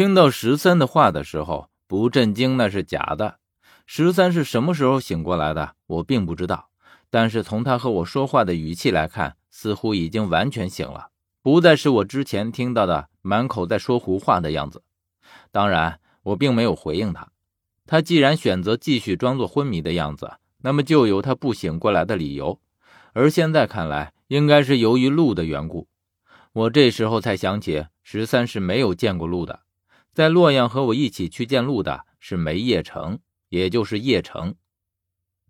听到十三的话的时候，不震惊那是假的。十三是什么时候醒过来的，我并不知道。但是从他和我说话的语气来看，似乎已经完全醒了，不再是我之前听到的满口在说胡话的样子。当然，我并没有回应他。他既然选择继续装作昏迷的样子，那么就有他不醒过来的理由。而现在看来，应该是由于路的缘故。我这时候才想起，十三是没有见过路的。在洛阳和我一起去见鹿的是梅叶成，也就是叶成。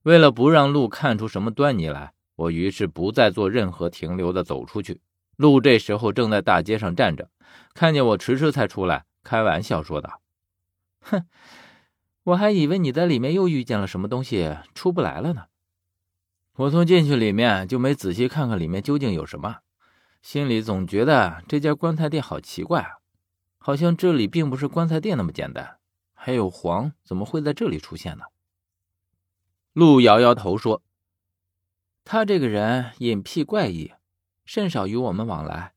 为了不让鹿看出什么端倪来，我于是不再做任何停留的走出去。鹿这时候正在大街上站着，看见我迟迟才出来，开玩笑说道：“哼，我还以为你在里面又遇见了什么东西，出不来了呢。我从进去里面就没仔细看看里面究竟有什么，心里总觉得这家棺材店好奇怪啊。”好像这里并不是棺材店那么简单，还有黄怎么会在这里出现呢？陆摇摇头说：“他这个人隐僻怪异，甚少与我们往来。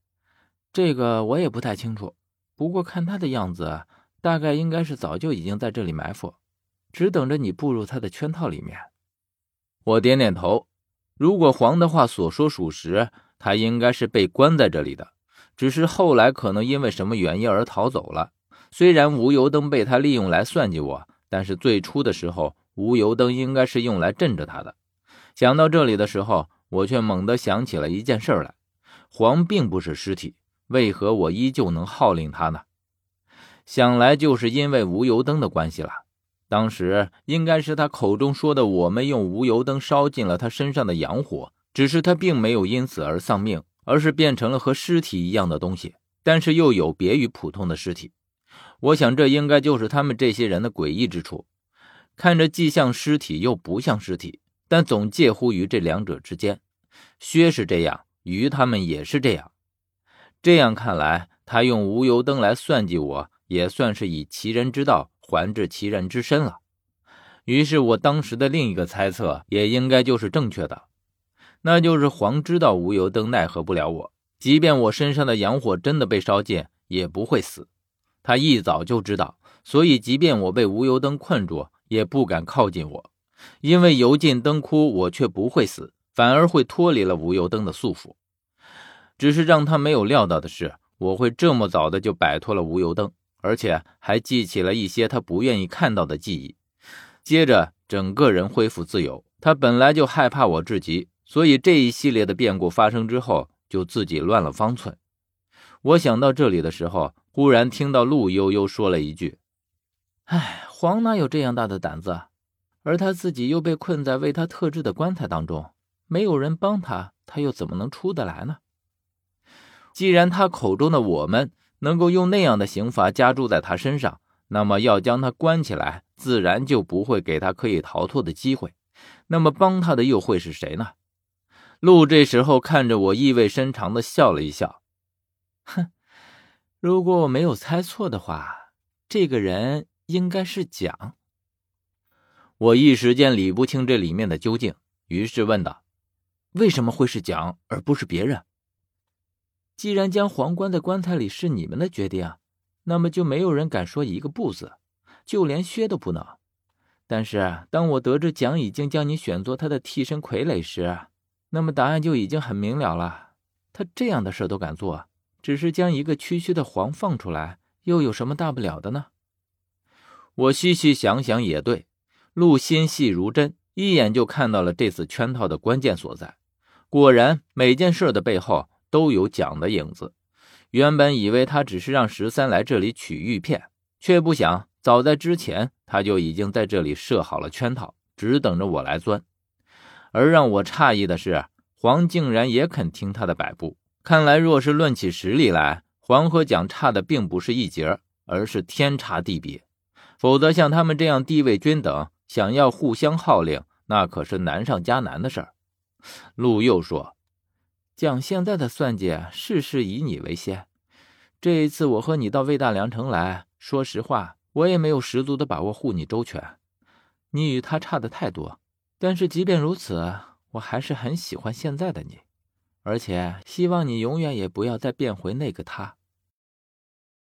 这个我也不太清楚。不过看他的样子，大概应该是早就已经在这里埋伏，只等着你步入他的圈套里面。”我点点头。如果黄的话所说属实，他应该是被关在这里的。只是后来可能因为什么原因而逃走了。虽然无油灯被他利用来算计我，但是最初的时候，无油灯应该是用来镇着他的。想到这里的时候，我却猛地想起了一件事来：黄并不是尸体，为何我依旧能号令他呢？想来就是因为无油灯的关系了。当时应该是他口中说的，我们用无油灯烧尽了他身上的阳火，只是他并没有因此而丧命。而是变成了和尸体一样的东西，但是又有别于普通的尸体。我想，这应该就是他们这些人的诡异之处，看着既像尸体又不像尸体，但总介乎于这两者之间。薛是这样，鱼他们也是这样。这样看来，他用无油灯来算计我，也算是以其人之道还治其人之身了。于是，我当时的另一个猜测也应该就是正确的。那就是黄知道无油灯奈何不了我，即便我身上的阳火真的被烧尽，也不会死。他一早就知道，所以即便我被无油灯困住，也不敢靠近我，因为油尽灯枯，我却不会死，反而会脱离了无油灯的束缚。只是让他没有料到的是，我会这么早的就摆脱了无油灯，而且还记起了一些他不愿意看到的记忆。接着，整个人恢复自由。他本来就害怕我至极。所以这一系列的变故发生之后，就自己乱了方寸。我想到这里的时候，忽然听到陆悠悠说了一句：“哎，黄哪有这样大的胆子？而他自己又被困在为他特制的棺材当中，没有人帮他，他又怎么能出得来呢？既然他口中的我们能够用那样的刑罚加注在他身上，那么要将他关起来，自然就不会给他可以逃脱的机会。那么帮他的又会是谁呢？”陆这时候看着我，意味深长的笑了一笑，哼，如果我没有猜错的话，这个人应该是蒋。我一时间理不清这里面的究竟，于是问道：“为什么会是蒋，而不是别人？”既然将皇冠在棺材里是你们的决定，那么就没有人敢说一个不字，就连薛都不能。但是当我得知蒋已经将你选作他的替身傀儡时，那么答案就已经很明了了。他这样的事都敢做，只是将一个区区的黄放出来，又有什么大不了的呢？我细细想想也对，陆心细如针，一眼就看到了这次圈套的关键所在。果然，每件事的背后都有蒋的影子。原本以为他只是让十三来这里取玉片，却不想早在之前他就已经在这里设好了圈套，只等着我来钻。而让我诧异的是，黄竟然也肯听他的摆布。看来，若是论起实力来，黄和蒋差的并不是一截，而是天差地别。否则，像他们这样地位均等，想要互相号令，那可是难上加难的事儿。陆佑说：“蒋现在的算计，事事以你为先。这一次我和你到魏大梁城来，说实话，我也没有十足的把握护你周全。你与他差的太多。”但是即便如此，我还是很喜欢现在的你，而且希望你永远也不要再变回那个他。